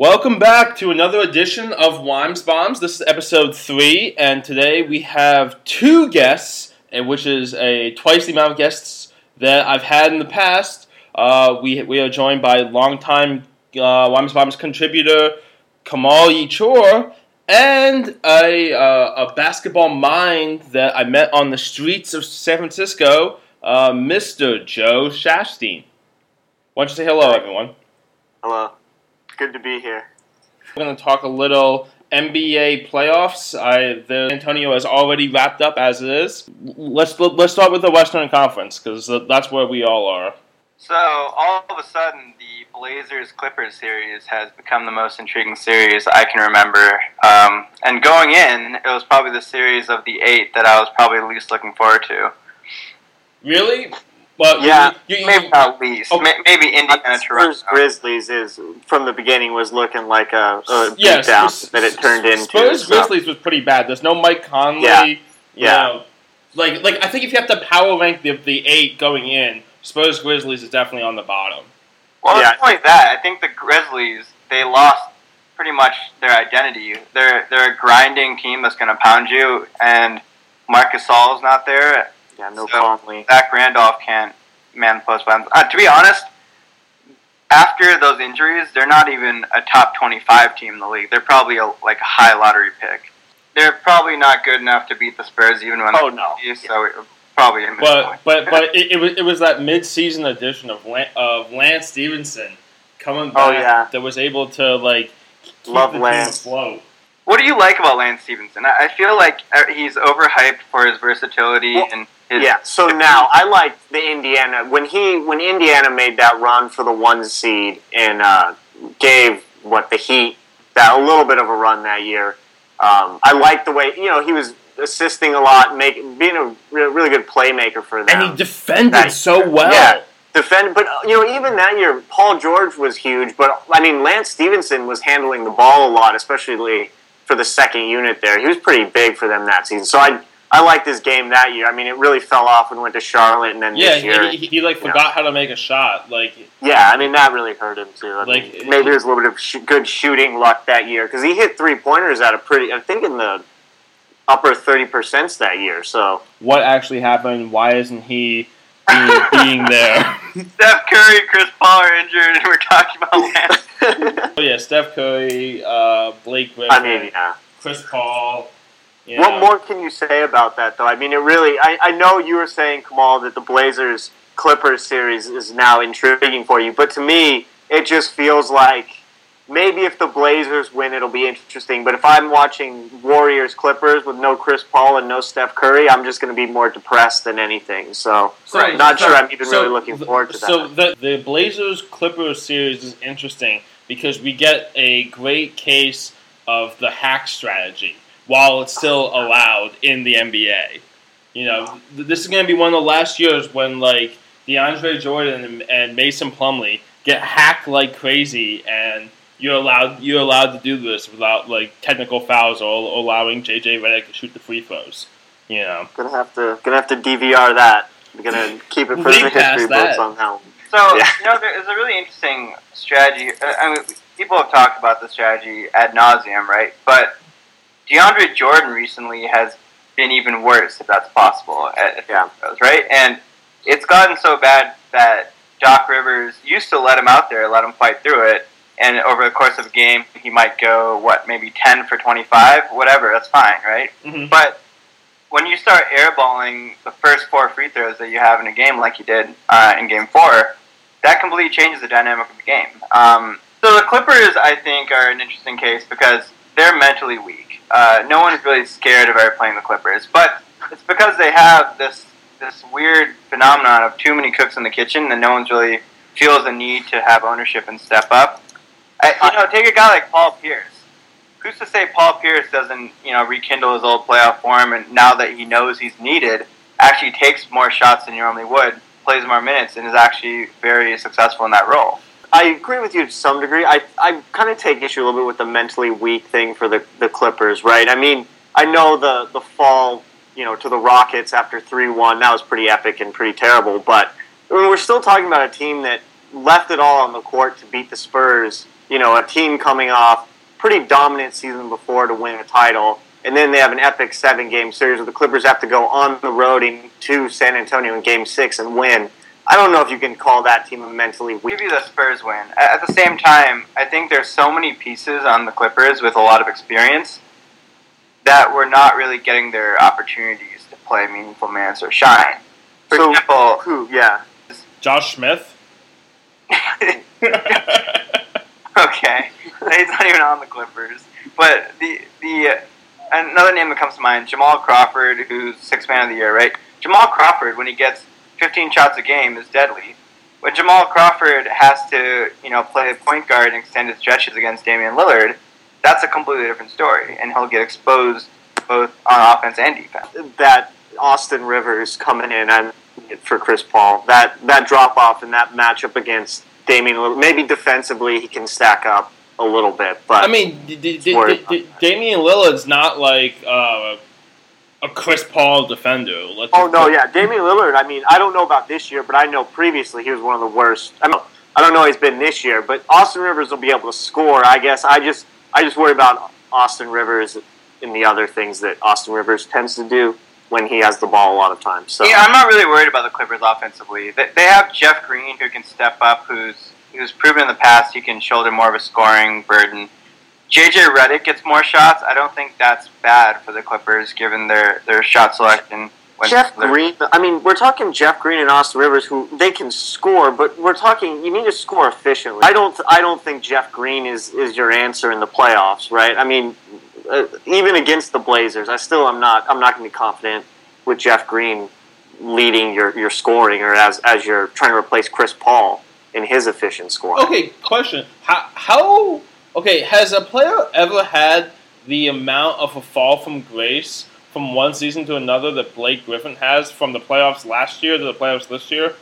Welcome back to another edition of Wimes Bombs. This is episode three, and today we have two guests, which is a twice the amount of guests that I've had in the past. Uh, we we are joined by longtime uh, Wimes Bombs contributor Kamal Yechoor and a uh, a basketball mind that I met on the streets of San Francisco, uh, Mr. Joe Shasteen. Why don't you say hello, everyone? Hello. Good to be here. We're going to talk a little NBA playoffs. I, the Antonio has already wrapped up as it is. Let's let's start with the Western Conference because that's where we all are. So all of a sudden, the Blazers Clippers series has become the most intriguing series I can remember. Um, and going in, it was probably the series of the eight that I was probably least looking forward to. Really? Well, yeah, you, you, maybe not least. Okay. Maybe Indiana Spurs Grizzlies is from the beginning was looking like a, a yes, beatdown Spurs- that it turned into. Spurs so- Grizzlies was pretty bad. There's no Mike Conley. Yeah. you Yeah. know. like like I think if you have to power rank the the eight going in, Spurs Grizzlies is definitely on the bottom. Well, Yeah. not only that, I think the Grizzlies they lost pretty much their identity. They're they're a grinding team that's going to pound you, and Marc Gasol's not there. Yeah, no So- Conley. Zach Randolph can't man post buttons. Uh, to be honest, after those injuries, they're not even a top twenty-five team in the league. They're probably a, like a high lottery pick. They're probably not good enough to beat the Spurs even when Oh, no. healthy, So it, probably a But but but it, it was it was that mid season edition of Lan- of Lance Stephenson coming back Oh, yeah. that was able to like keep Love the team Lance. afloat. What do you like about Lance Stephenson? I I feel like uh, he's overhyped for his versatility Well, and his. Yeah, so now I like the Indiana when he when Indiana made that run for the one seed and uh, gave what the Heat that a little bit of a run that year. Um, I like the way you know he was assisting a lot, making being a re- really good playmaker for them. And he defended That- so well. Yeah, defend. But uh, you know, even that year, Paul George was huge. But I mean, Lance Stephenson was handling the ball a lot, especially for the second unit there. He was pretty big for them that season. So I I liked his game that year. I mean, it really fell off when he went to Charlotte, and then Yeah, this year, he, he, he like Yeah. forgot how to make a shot. Like yeah, I mean that really hurt him too. I Like, mean, maybe there's a little bit of sh- good shooting luck that year because he hit three pointers at a pretty, I think in the upper thirty percent that year. So what actually happened? Why isn't he being, being there? Steph Curry, Chris Paul are injured, and we're talking about Lance. Oh yeah, Steph Curry, uh, Blake Griffin, I mean, yeah. Chris Paul. You What more can you say about that, though? I mean, it really. I, I know you were saying, Kamal, that the Blazers Clippers series is now intriguing for you, but to me, it just feels like maybe if the Blazers win, it'll be interesting. But if I'm watching Warriors Clippers with no Chris Paul and no Steph Curry, I'm just going to be more depressed than anything. So, So- not so- sure I'm even so really looking the- forward to that. So the the Blazers Clippers series is interesting because we get a great case of the hack strategy while it's still allowed in the NBA. You know, th- this is going to be one of the last years when like DeAndre Jordan and, and Mason Plumlee get hacked like crazy, and you're allowed you're allowed to do this without like technical fouls or allowing JJ Redick to shoot the free throws. You know. gonna have to gonna have to DVR that. I'm gonna keep it for the history books on that one. So Yeah. you know, there's a really interesting strategy. Uh, I mean, people have talked about the strategy ad nauseum, right? But DeAndre Jordan recently has been even worse, if that's possible, at Yeah. throws, right? And it's gotten so bad that Doc Rivers used to let him out there, let him fight through it, and over the course of a game, he might go what, maybe ten for twenty-five, whatever. That's fine, right? Mhm. But when you start airballing the first four free throws that you have in a game, like you did uh, in Game Four, that completely changes the dynamic of the game. Um, so the Clippers, I think, are an interesting case because they're mentally weak. Uh, no one is really scared of ever playing the Clippers, but it's because they have this this weird phenomenon of too many cooks in the kitchen, and no one's really feels the need to have ownership and step up. I, you know, take a guy like Paul Pierce. Who's to say Paul Pierce doesn't, you know, rekindle his old playoff form, and now that he knows he's needed, actually takes more shots than he normally would, plays more minutes, and is actually very successful in that role. I agree with you to some degree. I, I kind of take issue a little bit with the mentally weak thing for the, the Clippers, right? I mean, I know the, the fall, you know, to the Rockets after 3 1, that was pretty epic and pretty terrible, but I mean, we're still talking about a team that left it all on the court to beat the Spurs you know, a team coming off pretty dominant season before to win a title, and then they have an epic seven game series where the Clippers have to go on the road into San Antonio in Game Six and win. I don't know if you can call that team a mentally weak. Maybe the Spurs win. At the same time, I think there's so many pieces on the Clippers with a lot of experience that we're not really getting their opportunities to play meaningful minutes or shine. For So- example, Who? Yeah. Josh Smith. okay, he's not even on the Clippers. But the the another name that comes to mind, Jamal Crawford, who's six man of the year, right? Jamal Crawford, when he gets 15 shots a game, is deadly. When Jamal Crawford has to, you know, play point guard and extended stretches against Damian Lillard, that's a completely different story, and he'll get exposed both on offense and defense. that Austin Rivers coming in and for Chris Paul. That that drop off and that matchup against Damian Lillard. Maybe defensively he can stack up a little bit, but I mean, d- d- d- d- d- Damian Lillard's not like uh, a Chris Paul defender. Let's oh no, yeah, Damian Lillard. I mean, I don't know about this year, but I know previously he was one of the worst. I mean, I don't know he's been this year, but Austin Rivers will be able to score. I guess I just I just worry about Austin Rivers and the other things that Austin Rivers tends to do when he has the ball a lot of times. So Yeah, I'm not really worried about the Clippers offensively. They, they have Jeff Green who can step up, who's who's proven in the past he can shoulder more of a scoring burden. JJ Redick gets more shots. I don't think that's bad for the Clippers given their, their shot selection. when Jeff Green. I mean, we're talking Jeff Green and Austin Rivers, who they can score, but we're talking you need to score efficiently. I don't. I don't think Jeff Green is is your answer in the playoffs, right? I mean, uh, even against the Blazers, I still am not. I'm not going to be confident with Jeff Green leading your your scoring, or as as you're trying to replace Chris Paul in his efficient scoring. Okay, question: How, how? Okay, has a player ever had the amount of a fall from grace from one season to another that Blake Griffin has from the playoffs last year to the playoffs this year?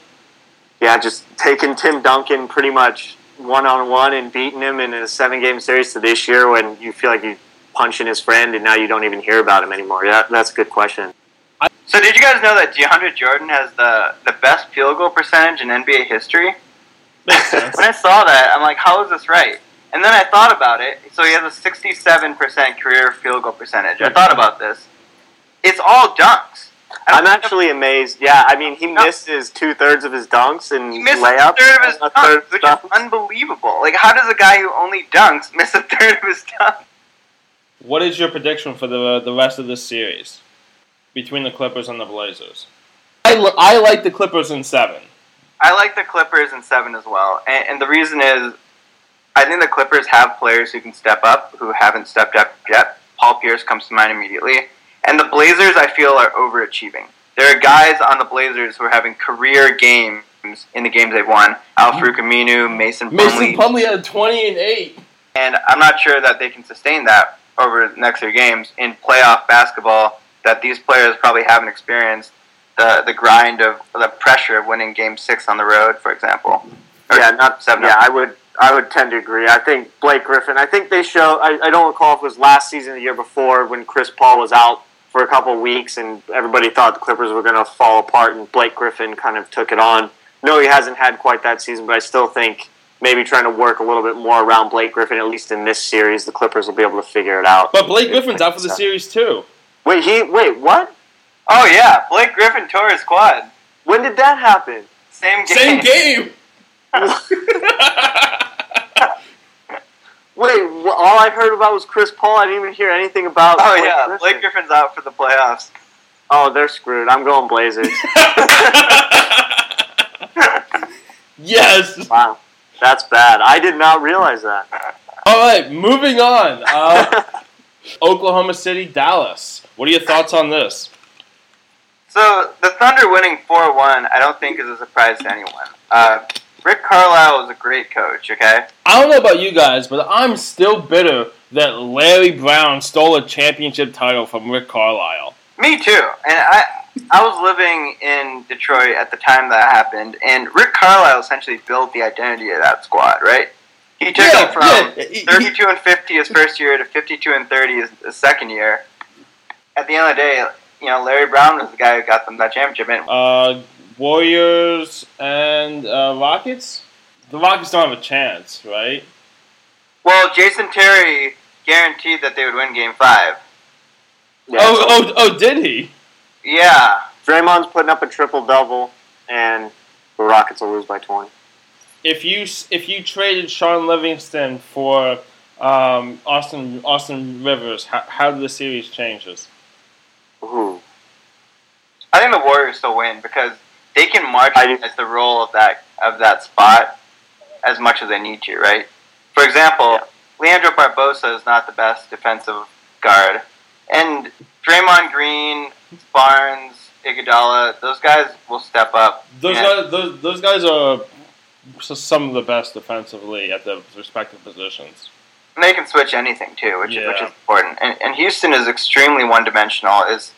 Yeah, just taking Tim Duncan pretty much one on one and beating him in a seven game series to this year when you feel like you punching his friend and now you don't even hear about him anymore. Yeah, that's a good question. So did you guys know that DeAndre Jordan has the, the best field goal percentage in NBA history? Makes sense. When I saw that, I'm like, how is this right? And then I thought about it. So he has a 67% career field goal percentage. I thought about this. It's all dunks. I don't I'm actually amazed. Yeah, I mean, he No. misses two thirds of his dunks and He missed layups. a third of his a third dunks, which dunks. is unbelievable. Like, how does a guy who only dunks miss a third of his dunks? What is your prediction for the the rest of this series between the Clippers and the Blazers? I, I like the Clippers in seven. I like the Clippers in seven as well, and, and the reason is, I think the Clippers have players who can step up who haven't stepped up yet. Paul Pierce comes to mind immediately, and the Blazers I feel are overachieving. There are guys on the Blazers who are having career games in the games they've won. Alfred mm-hmm. Aminu, Mason Mason Plumlee, Plumlee had twenty and eight. and I'm not sure that they can sustain that over the next few games in playoff basketball. That these players probably haven't experienced the the grind of the pressure of winning Game Six on the road, for example. Or Yeah, not seven. Yeah, I would. I would tend to agree. I think Blake Griffin. I think they show. I, I don't recall if it was last season, or the year before, when Chris Paul was out for a couple of weeks, and everybody thought the Clippers were going to fall apart, and Blake Griffin kind of took it on. No, he hasn't had quite that season, but I still think maybe trying to work a little bit more around Blake Griffin, at least in this series, the Clippers will be able to figure it out. But Blake Griffin's out for the series too. Wait, he wait what? Oh yeah, Blake Griffin tore his quad. When did that happen? Same game. Same game. Wait, all I heard about was Chris Paul. I didn't even hear anything about. Oh Blake yeah, Griffin. Blake Griffin's out for the playoffs. Oh, they're screwed. I'm going Blazers. yes. wow, that's bad. I did not realize that. All right, moving on. Uh, Oklahoma City, Dallas. What are your thoughts on this? So the Thunder winning four one, I don't think is a surprise to anyone. Uh, Rick Carlisle is a great coach. Okay, I don't know about you guys, but I'm still bitter that Larry Brown stole a championship title from Rick Carlisle. me too. And I I was living in Detroit at the time that happened, and Rick Carlisle essentially built the identity of that squad. Right? He took Yeah, them from yeah, he- he- 32 and 50 his first year to 52 and 30 his, his second year. At the end of the day, you know, Larry Brown was the guy who got them that championship. And Uh, Warriors and uh, Rockets. The Rockets don't have a chance, right? Well, Jason Terry guaranteed that they would win Game Five. Yeah, oh, so oh, oh, did he? Yeah, Draymond's putting up a triple double, and the Rockets will lose by 20. If you if you traded Shaun Livingston for um, Austin Austin Rivers, how, how did the series changes? Ooh. I think the Warriors still win because they can marginalize the role of that of that spot as much as they need to, right? For example, Yeah. Leandro Barbosa is not the best defensive guard, and Draymond Green, Barnes, Iguodala, those guys will step up. Those guys, those, those guys are some of the best defensively at the respective positions. And they can switch anything too, which is which is important. And, and Houston is extremely one dimensional. Is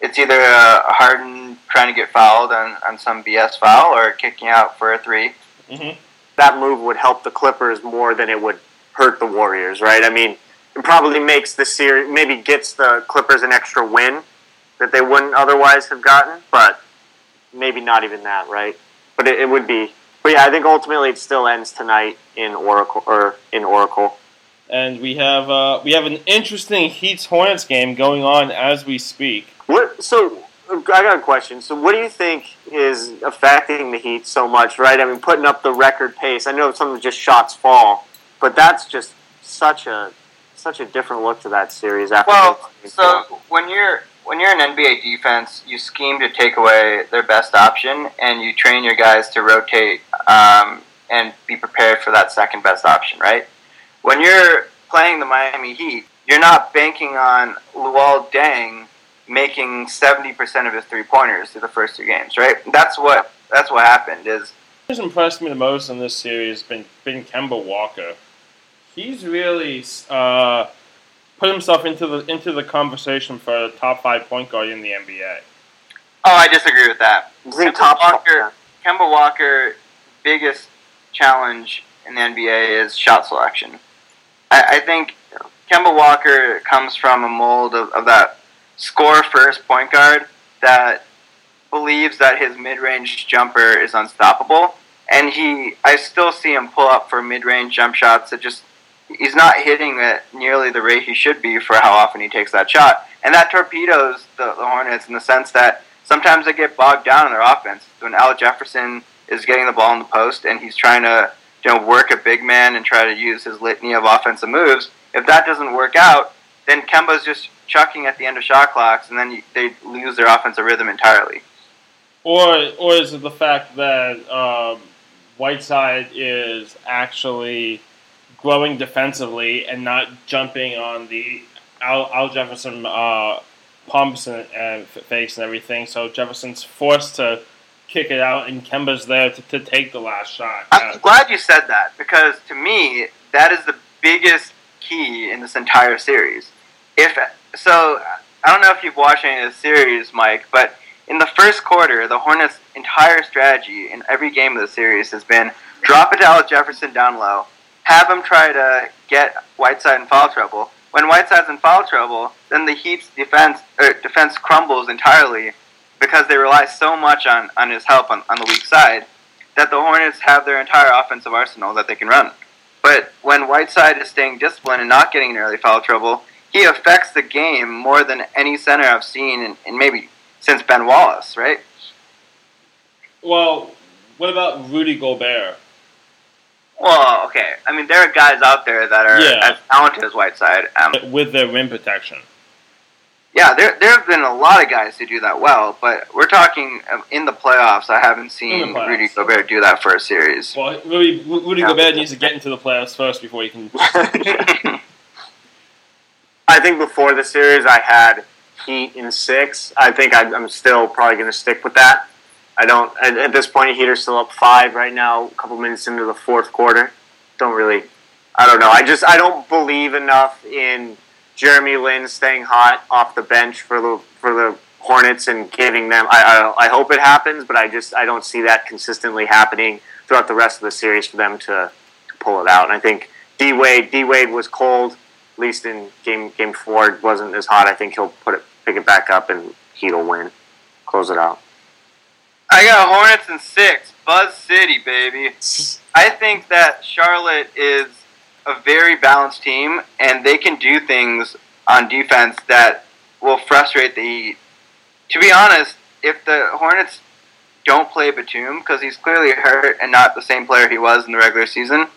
it's either uh, Harden trying to get fouled on, on some BS foul or kicking out for a three. hmm That move would help the Clippers more than it would hurt the Warriors, right? I mean, it probably makes the series, maybe gets the Clippers an extra win that they wouldn't otherwise have gotten, but maybe not even that, right? But it, it would be. But yeah, I think ultimately it still ends tonight in Oracle or in Oracle. And we have uh, we have an interesting Heat Hornets game going on as we speak. What? So I got a question. So what do you think is affecting the Heat so much? Right? I mean, putting up the record pace. I know some of just shots fall, but that's just such a such a different look to that series. After Well, so when you're when you're an NBA defense, you scheme to take away their best option, and you train your guys to rotate um, and be prepared for that second best option, right? When you're playing the Miami Heat, you're not banking on Luol Deng making seventy percent of his three pointers through the first two games, right? That's what that's what happened. Is What's impressed me the most in this series has been been Kemba Walker. He's really uh, put himself into the into the conversation for a top five point guard in the NBA. oh, I disagree with that. I Kemba top Walker- Kemba Walker, biggest challenge in the NBA is shot selection. I, I think Kemba Walker comes from a mold of, of that score first point guard that believes that his mid range jumper is unstoppable. And he, I still see him pull up for mid range jump shots that just, he's not hitting at nearly the rate he should be for how often he takes that shot. And that torpedoes the, the Hornets in the sense that sometimes they get bogged down in their offense. When Al Jefferson is getting the ball in the post and he's trying to you know, work a big man and try to use his litany of offensive moves, if that doesn't work out, then Kemba's just chucking at the end of shot clocks, and then they lose their offensive rhythm entirely. Or or is it the fact that um, Whiteside is actually growing defensively and not jumping on the Al, Al Jefferson uh, pumps and, and fakes and everything? So Jefferson's forced to kick it out, and Kemba's there to, to take the last shot. I'm Uh, glad you said that because to me, that is the biggest key in this entire series. If so, I don't know if you've watched any of the series, Mike, but in the first quarter, the Hornets' entire strategy in every game of the series has been drop it to Alex Jefferson down low, have him try to get Whiteside in foul trouble. When Whiteside's in foul trouble, then the Heat's defense er, defense crumbles entirely because they rely so much on, on his help on, on the weak side that the Hornets have their entire offensive arsenal that they can run. But when Whiteside is staying disciplined and not getting in early foul trouble, he affects the game more than any center I've seen in, maybe since Ben Wallace, right? well, what about Rudy Gobert? Well, okay. I mean, there are guys out there that are Yeah. as talented as Whiteside. Um, with their rim protection. Yeah, there there have been a lot of guys who do that well, but we're talking um, in the playoffs. I haven't seen In the playoffs. Rudy Gobert do that for a series. Well, Rudy, Rudy Yeah. Gobert needs to get into the playoffs first before he can. I think before the series, I had Heat in six. I think I, I'm still probably going to stick with that. I don't. At, at this point, Heat are still up five right now. A couple minutes into the fourth quarter. Don't really. I don't know. I just I don't believe enough in Jeremy Lin staying hot off the bench for the for the Hornets and giving them. I, I I hope it happens, but I just I don't see that consistently happening throughout the rest of the series for them to, to pull it out. And I think D Wade D Wade was cold at least in game game four, it wasn't as hot. I think he'll put it, pick it back up, and he'll win, close it out. I got Hornets in six. Buzz City, baby. I think that Charlotte is a very balanced team, and they can do things on defense that will frustrate the Heat. To be honest, if the Hornets don't play Batum because he's clearly hurt and not the same player he was in the regular season,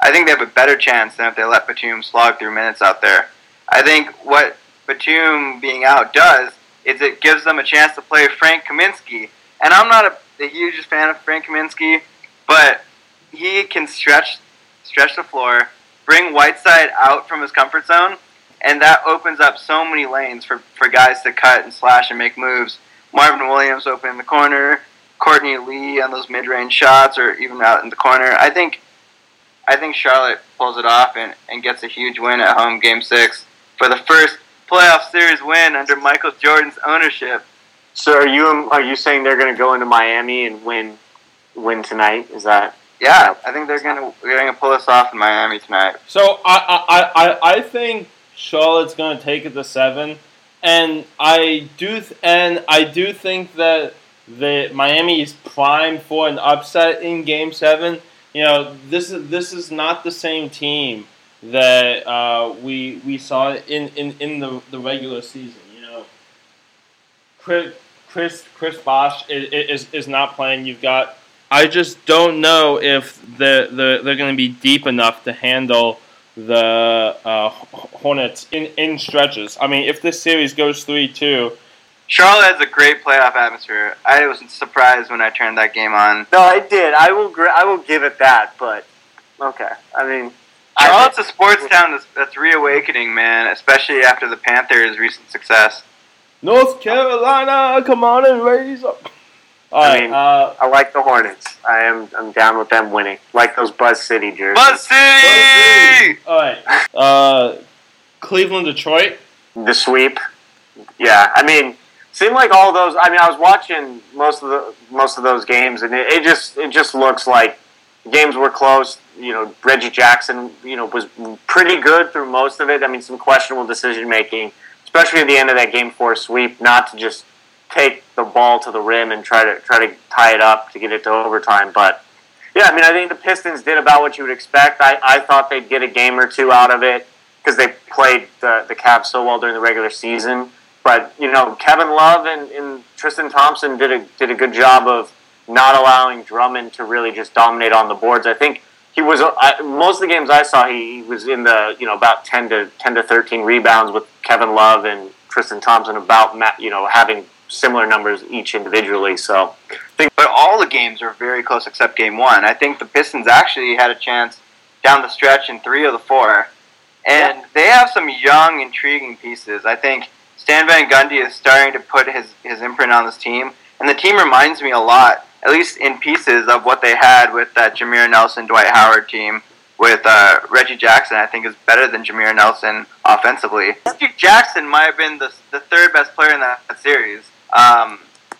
I think they have a better chance than if they let Batum slog through minutes out there. I think what Batum being out does is it gives them a chance to play Frank Kaminsky. And I'm not a, the hugest fan of Frank Kaminsky, but he can stretch stretch the floor, bring Whiteside out from his comfort zone, and that opens up so many lanes for, for guys to cut and slash and make moves. Marvin Williams open in the corner, Courtney Lee on those mid range shots or even out in the corner. I think I think Charlotte pulls it off and, and gets a huge win at home game six for the first playoff series win under Michael Jordan's ownership. So are you are you saying they're going to go into Miami and win win tonight? Is that Yeah, I think they're gonna they're gonna pull this off in Miami tonight. So I I, I, I think Charlotte's going to take it to seven, and I do th- and I do think that the Miami is primed for an upset in Game Seven. You know, this is this is not the same team that uh, we we saw in, in, in the, the regular season. You know, Chris Chris Chris Bosh is, is, is not playing. You've got. I just don't know if the, the they're going to be deep enough to handle the uh, Hornets in, in stretches. I mean, if this series goes three two, Charlotte has a great playoff atmosphere. I was surprised when I turned that game on. No, I did. I will. Gr- I will give it that. But okay. I mean, Charlotte's a sports town that's, that's reawakening, man, especially after the Panthers' recent success. North Carolina, come on and raise up. All I right, mean- uh, I like the Hornets. I am. I'm down with them winning. Like those Buzz City jerseys. Buzz City! all right. Uh, Cleveland, Detroit. The sweep. Yeah. I mean, seemed like all those. I mean, I was watching most of the most of those games, and it, it just it just looks like games were close. You know, Reggie Jackson, you know, was pretty good through most of it. I mean, some questionable decision making, especially at the end of that game four sweep, not to just take the ball to the rim and try to try to tie it up to get it to overtime. But yeah, I mean, I think the Pistons did about what you would expect. I, I thought they'd get a game or two out of it because they played the the Cavs so well during the regular season. But you know, Kevin Love and, and Tristan Thompson did a did a good job of not allowing Drummond to really just dominate on the boards. I think he was uh, I, most of the games I saw. He, he was in the you know about ten to ten to thirteen rebounds with Kevin Love and Tristan Thompson about you know having similar numbers each individually. So But all the games were very close except game one. I think the Pistons actually had a chance down the stretch in three of the four. And they have some young, intriguing pieces. I think Stan Van Gundy is starting to put his, his imprint on this team. And the team reminds me a lot, at least in pieces, of what they had with that Jameer Nelson, Dwight Howard team. With uh, Reggie Jackson, I think is better than Jameer Nelson offensively. Reggie Jackson might have been the, the third best player in that series. Um,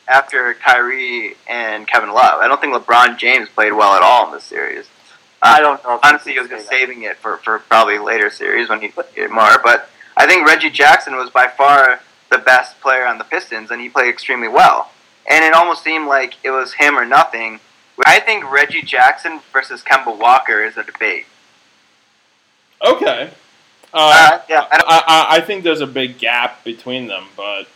after Kyrie and Kevin Love. I don't think LeBron James played well at all in this series. I don't know. If Honestly, he you was just saving it for, for probably later series when he played more. But I think Reggie Jackson was by far the best player on the Pistons, and he played extremely well. And it almost seemed like it was him or nothing. I think Reggie Jackson versus Kemba Walker is a debate. Okay. Uh, Uh, yeah, I I, I, I think there's a big gap between them, but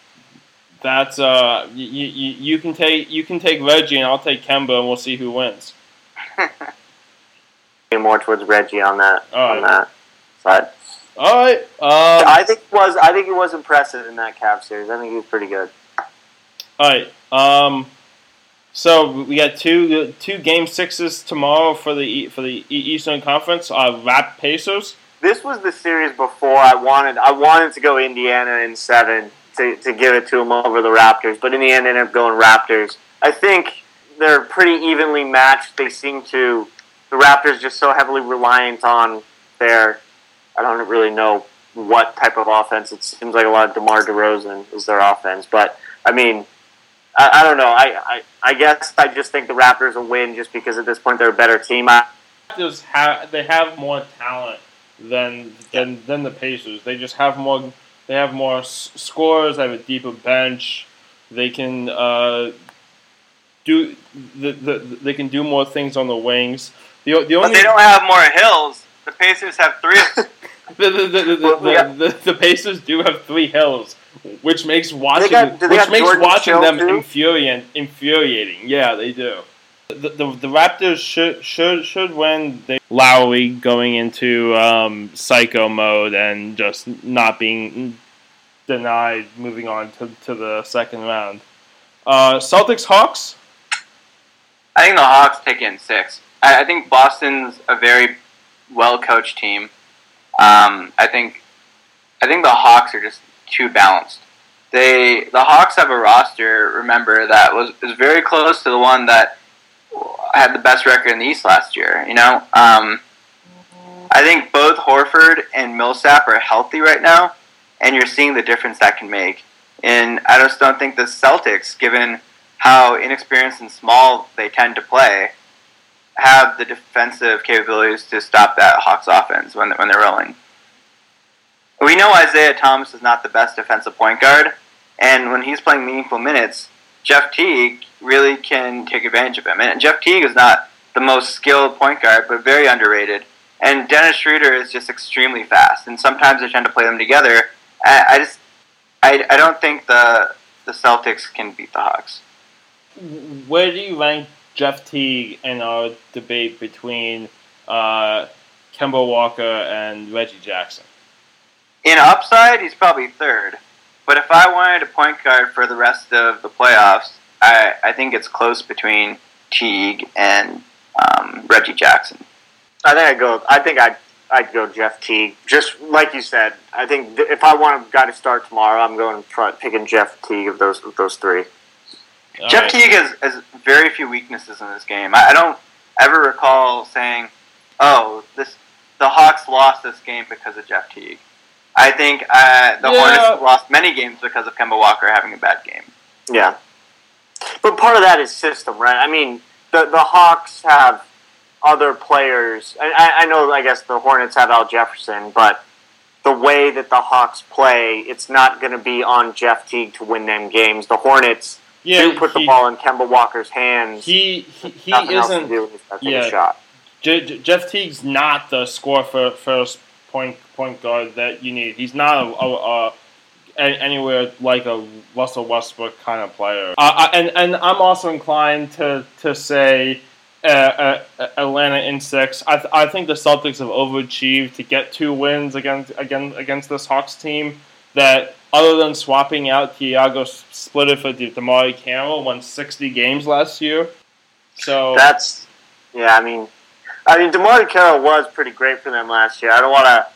that's uh you, you, you can take you can take Reggie and I'll take Kemba and we'll see who wins. more towards Reggie on that All on right. that side. All right. Um, I think was I think it was impressive in that Cavs series. I think he was pretty good. all right. Um, so we got two two game sixes tomorrow for the for the Eastern Conference. Uh, Rap Pacers. This was the series before I wanted I wanted to go Indiana in seven to, to give it to them over the Raptors, but in the end, ended up going Raptors. I think they're pretty evenly matched. They seem to the Raptors just so heavily reliant on their I don't really know what type of offense. It seems like a lot of DeMar DeRozan is their offense, but I mean. I, I don't know. I, I I guess I just think the Raptors will win just because at this point they're a better team. I, have they have more talent than than than the Pacers. They just have more. They have more s- scores. They have a deeper bench. They can uh, do the, the they can do more things on the wings. The the but only they don't have more hills. The Pacers have three. The, the, the, the, Well, the, the, the Pacers do have three hills, which makes watching got- which makes Jordan watching Chill them infuriating. Infuriating, yeah, they do. The, the, the Raptors should should should win. They, Lowry going into um, psycho mode and just not being denied moving on to, to the second round. Uh, Celtics Hawks. I think the Hawks take in six. I, I think Boston's a very well coached team. Um, I think I think the Hawks are just too balanced. They the Hawks have a roster. Remember that was was very close to the one that had the best record in the East last year. You know, um, I think both Horford and Millsap are healthy right now, and you're seeing the difference that can make. And I just don't think the Celtics, given how inexperienced and small they tend to play, have the defensive capabilities to stop that Hawks offense when when they're rolling. We know Isaiah Thomas is not the best defensive point guard, and when he's playing meaningful minutes, Jeff Teague really can take advantage of him. And Jeff Teague is not the most skilled point guard, but very underrated. And Dennis Schroeder is just extremely fast, and sometimes they tend to play them together. I, I just, I, I don't think the the Celtics can beat the Hawks. Where do you rank Jeff Teague in our debate between uh, Kemba Walker and Reggie Jackson? In upside, he's probably third. But if I wanted a point guard for the rest of the playoffs, I, I think it's close between Teague and um, Reggie Jackson. I think I go. I think I'd I'd go Jeff Teague. Just like you said, I think th- if I want a guy to start tomorrow, I'm going to try picking Jeff Teague of those of those three. All Jeff right. Teague has, has very few weaknesses in this game. I, I don't ever recall saying, "Oh, this the Hawks lost this game because of Jeff Teague." I think uh, the Yeah. Hornets lost many games because of Kemba Walker having a bad game. Yeah, but part of that is system, right? I mean, the the Hawks have other players. I, I know. I guess the Hornets have Al Jefferson, but the way that the Hawks play, it's not going to be on Jeff Teague to win them games. The Hornets Yeah, do put the ball in Kemba Walker's hands. He he, he isn't. do. Yeah. shot. J- J- Jeff Teague's not the score for first point point guard that you need. He's not a, a a- anywhere like a Russell Westbrook kind of player. Uh, I- and and I'm also inclined to to say. Uh, uh, Atlanta in six. I, th- I think the Celtics have overachieved to get two wins against against against this Hawks team. That other than swapping out Thiago Splitter for De- DeMarre Carroll, won sixty games last year. So That's yeah. I mean, I mean, DeMarre Carroll was pretty great for them last year. I don't want to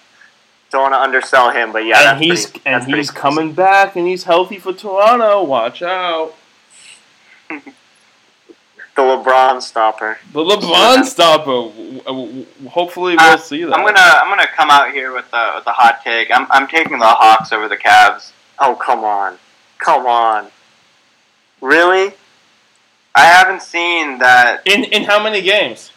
don't want to undersell him, but yeah, and that's he's pretty, and he's coming back and he's healthy for Toronto. Watch out. The LeBron stopper. The LeBron stopper. Hopefully we'll Uh, see that. I'm gonna I'm gonna come out here with a with a hot take. I'm I'm taking the Hawks over the Cavs. Oh come on, come on. Really? I haven't seen that. in in how many games?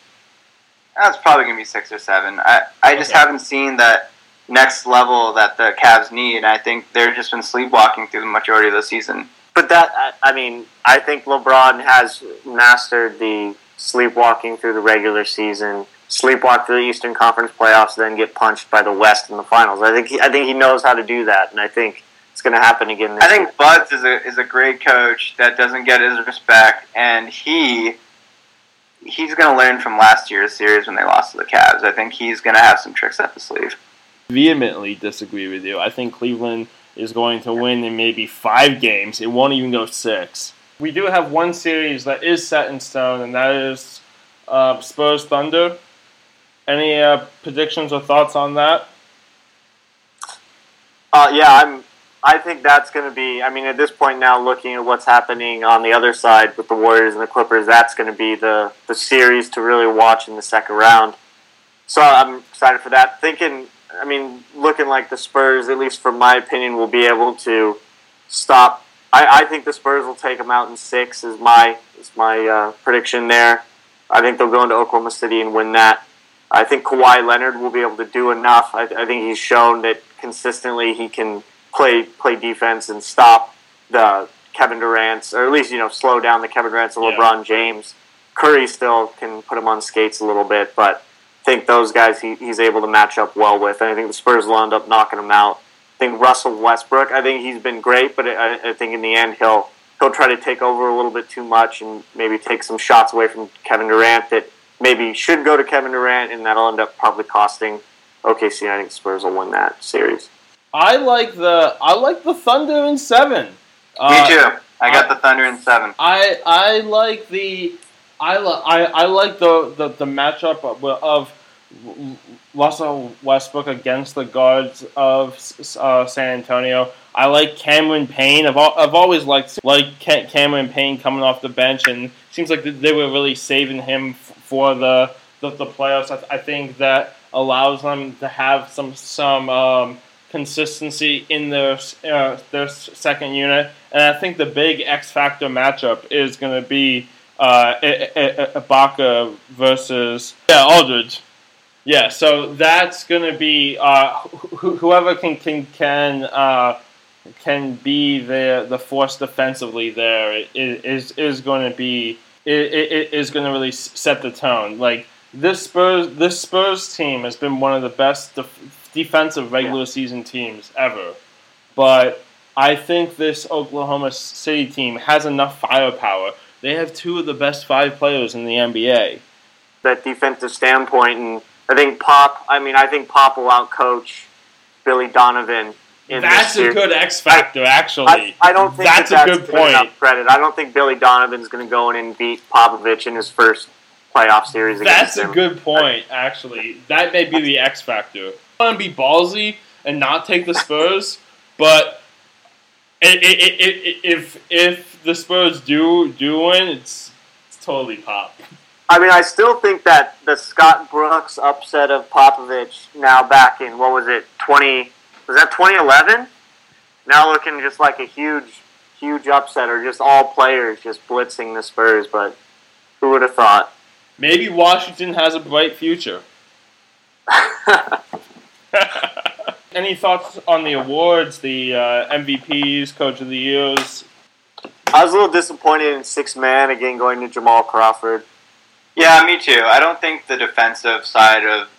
That's probably gonna be six or seven. I I just Okay. haven't seen that next level that the Cavs need. I think they've just been sleepwalking through the majority of the season. But that I, mean, I think LeBron has mastered the sleepwalking through the regular season, sleepwalk through the Eastern Conference playoffs, then get punched by the West in the finals. I think he, I think he knows how to do that, and I think it's going to happen again. This I think year. Buds is a is a great coach that doesn't get his respect, and he he's going to learn from last year's series when they lost to the Cavs. I think he's going to have some tricks up his sleeve. Vehemently disagree with you. I think Cleveland is going to win in maybe five games. It won't even go six. We do have one series that is set in stone, and that is uh, Spurs Thunder. Any uh, predictions or thoughts on that? Uh, yeah, I'm. I think that's going to be. I mean, at this point now, looking at what's happening on the other side with the Warriors and the Clippers, that's going to be the the series to really watch in the second round. So I'm excited for that. Thinking, I mean, looking like the Spurs, at least from my opinion, will be able to stop. I, I think the Spurs will take them out in six. Is my is my uh, prediction there. I think they'll go into Oklahoma City and win that. I think Kawhi Leonard will be able to do enough. I, I think he's shown that consistently he can play play defense and stop the Kevin Durant's, or at least you know slow down the Kevin Durant's and Yeah. LeBron James. Curry still can put him on skates a little bit, but think those guys he, he's able to match up well with, and I think the Spurs will end up knocking him out. I think Russell Westbrook. I think he's been great, but I, I think in the end he'll he'll try to take over a little bit too much and maybe take some shots away from Kevin Durant that maybe should go to Kevin Durant, and that'll end up probably costing OKC. I think Spurs will win that series. I like the I like the Thunder in seven. Me uh, too. I got the Thunder in seven. I I like the I, li- I, I like the, the, the matchup of, of Russell Westbrook against the guards of uh, San Antonio. I like Cameron Payne. I've, I've always liked like Cameron Payne coming off the bench, and seems like they were really saving him for the the, the playoffs. I, th- I think that allows them to have some some um, consistency in their uh, their second unit, and I think the big X factor matchup is going to be uh, Ibaka versus yeah Aldridge. Yeah, so that's going to be uh, wh- whoever can can can uh, can be the the force defensively there is is going to be it, is going to really set the tone. Like this Spurs this Spurs team has been one of the best def- defensive regular season teams ever, but I think this Oklahoma City team has enough firepower they have two of the best five players in the NBA. That defensive standpoint, and I think Pop. I mean, I think Pop will outcoach Billy Donovan. In That's a good X factor, actually. I, I don't think that's, that that's a good point. Credit. I don't think Billy Donovan's going to go in and beat Popovich in his first playoff series. That's a good point, actually. That may be the X factor. I want to be ballsy and not take the Spurs, but if if the Spurs do do win, it's it's totally pop. I mean, I still think that the Scott Brooks upset of Popovich now back in what was it twenty was that twenty eleven? Now looking just like a huge huge upset, or just all players just blitzing the Spurs. But who would have thought? Maybe Washington has a bright future. Any thoughts on the awards, the uh, MVPs, Coach of the Years? I was a little disappointed in six man again going to Jamal Crawford. Yeah, me too. I don't think the defensive side of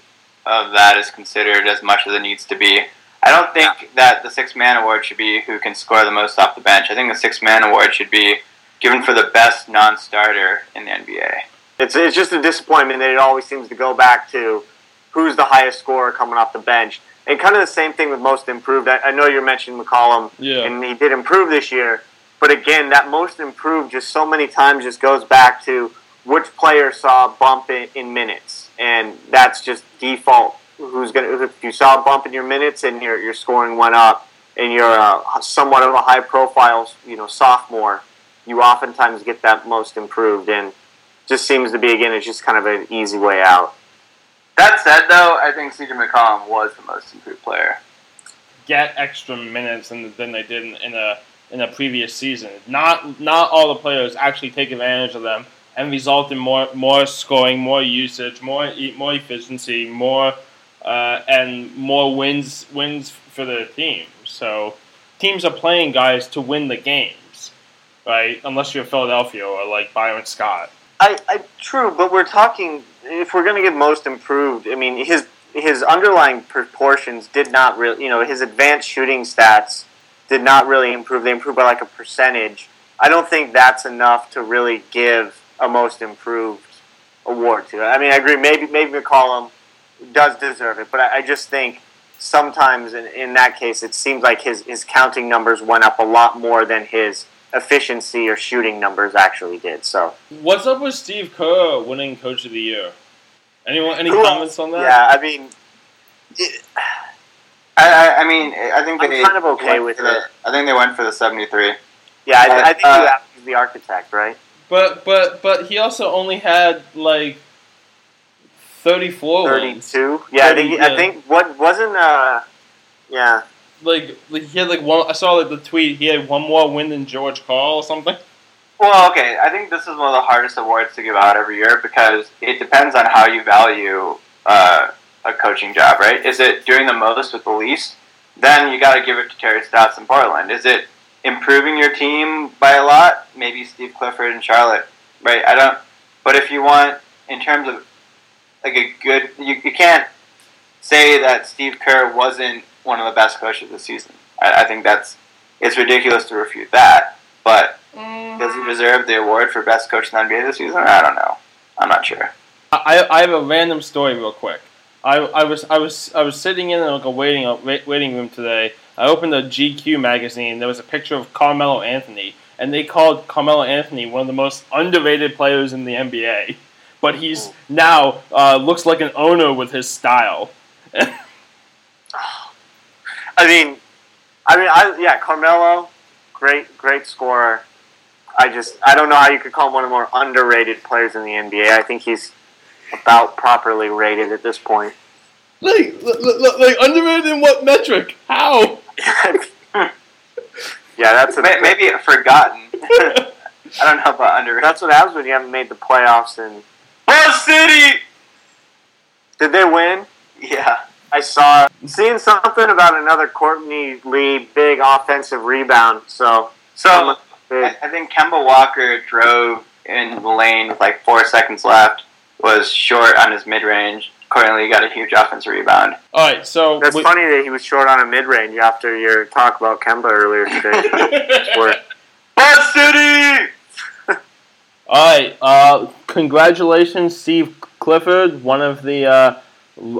of that is considered as much as it needs to be. I don't think that the six man award should be who can score the most off the bench. I think the six man award should be given for the best non starter in the NBA. It's it's just a disappointment that it always seems to go back to who's the highest scorer coming off the bench. And kind of the same thing with most improved. I, I know you're mentioning McCollum, yeah. and he did improve this year. But again, that most improved just so many times just goes back to which player saw a bump in, in minutes, and that's just default. Who's gonna? If you saw a bump in your minutes and your your scoring went up, and you're a, somewhat of a high profile, you know, sophomore, you oftentimes get that most improved, and just seems to be again, it's just kind of an easy way out. That said, though, I think CJ McCollum was the most improved player. Get extra minutes than, than they did in, in a in a previous season. Not not all the players actually take advantage of them and result in more more scoring, more usage, more more efficiency, more uh, and more wins wins for the team. So teams are playing guys to win the games, right? Unless you're Philadelphia or like Byron Scott. I, I true, but we're talking if we're going to get most improved. I mean, his his underlying proportions did not really, you know, his advanced shooting stats did not really improve. They improved by like a percentage. I don't think that's enough to really give a most improved award to. It. I mean, I agree. Maybe maybe McCollum does deserve it, but I, I just think sometimes in, in that case, it seems like his his counting numbers went up a lot more than his efficiency or shooting numbers actually did. So, what's up with Steve Kerr winning Coach of the Year? Anyone? Any Who comments on that? Yeah, I mean, it, I, I, mean, I think I'm kind of okay with the, it. I think they went for the seventy-three. Yeah, I, I think Uh, you have to be the architect, right? But but but he also only had like thirty four wins. Thirty-two. Yeah, I think 30, I think what wasn't uh, yeah. Like, like he had like one. I saw like the tweet. He had one more win than George Karl or something. Well, okay. I think this is one of the hardest awards to give out every year because it depends on how you value uh, a coaching job, right? Is it doing the most with the least? Then you got to give it to Terry Stotts in Portland. Is it improving your team by a lot? Maybe Steve Clifford and Charlotte, right? I don't. But if you want, in terms of like a good. You, you can't say that Steve Kerr wasn't one of the best coaches this season. I, I think that's it's ridiculous to refute that. But does he mm-hmm. deserve the award for best coach in the NBA this season? I don't know. I'm not sure. I, I have a random story real quick. I, I was I was I was sitting in like a waiting a waiting room today. I opened a GQ magazine. There was a picture of Carmelo Anthony, and they called Carmelo Anthony one of the most underrated players in the NBA. But he's now uh, looks like an owner with his style. I mean, I mean, I yeah, Carmelo, great great scorer. I just I don't know how you could call him one of the more underrated players in the NBA. I think he's about properly rated at this point. Like, like, like underrated in what metric? How? Yeah, that's a, maybe forgotten. I don't know about under. That's what happens when you haven't made the playoffs. And Buzz City. Did they win? Yeah. I saw seeing something about another Courtney Lee big offensive rebound. So, so I, I think Kemba Walker drove in the lane with like four seconds left was short on his mid range. Courtney got a huge offensive rebound. All right, so that's we, funny that he was short on a mid range after your talk about Kemba earlier today. Buzz City. All right, uh, congratulations, Steve Clifford, one of the uh,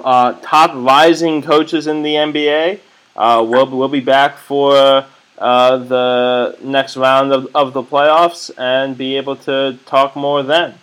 uh, top rising coaches in the NBA. Uh, we'll we'll be back for. Uh, the next round of, of the playoffs and be able to talk more then.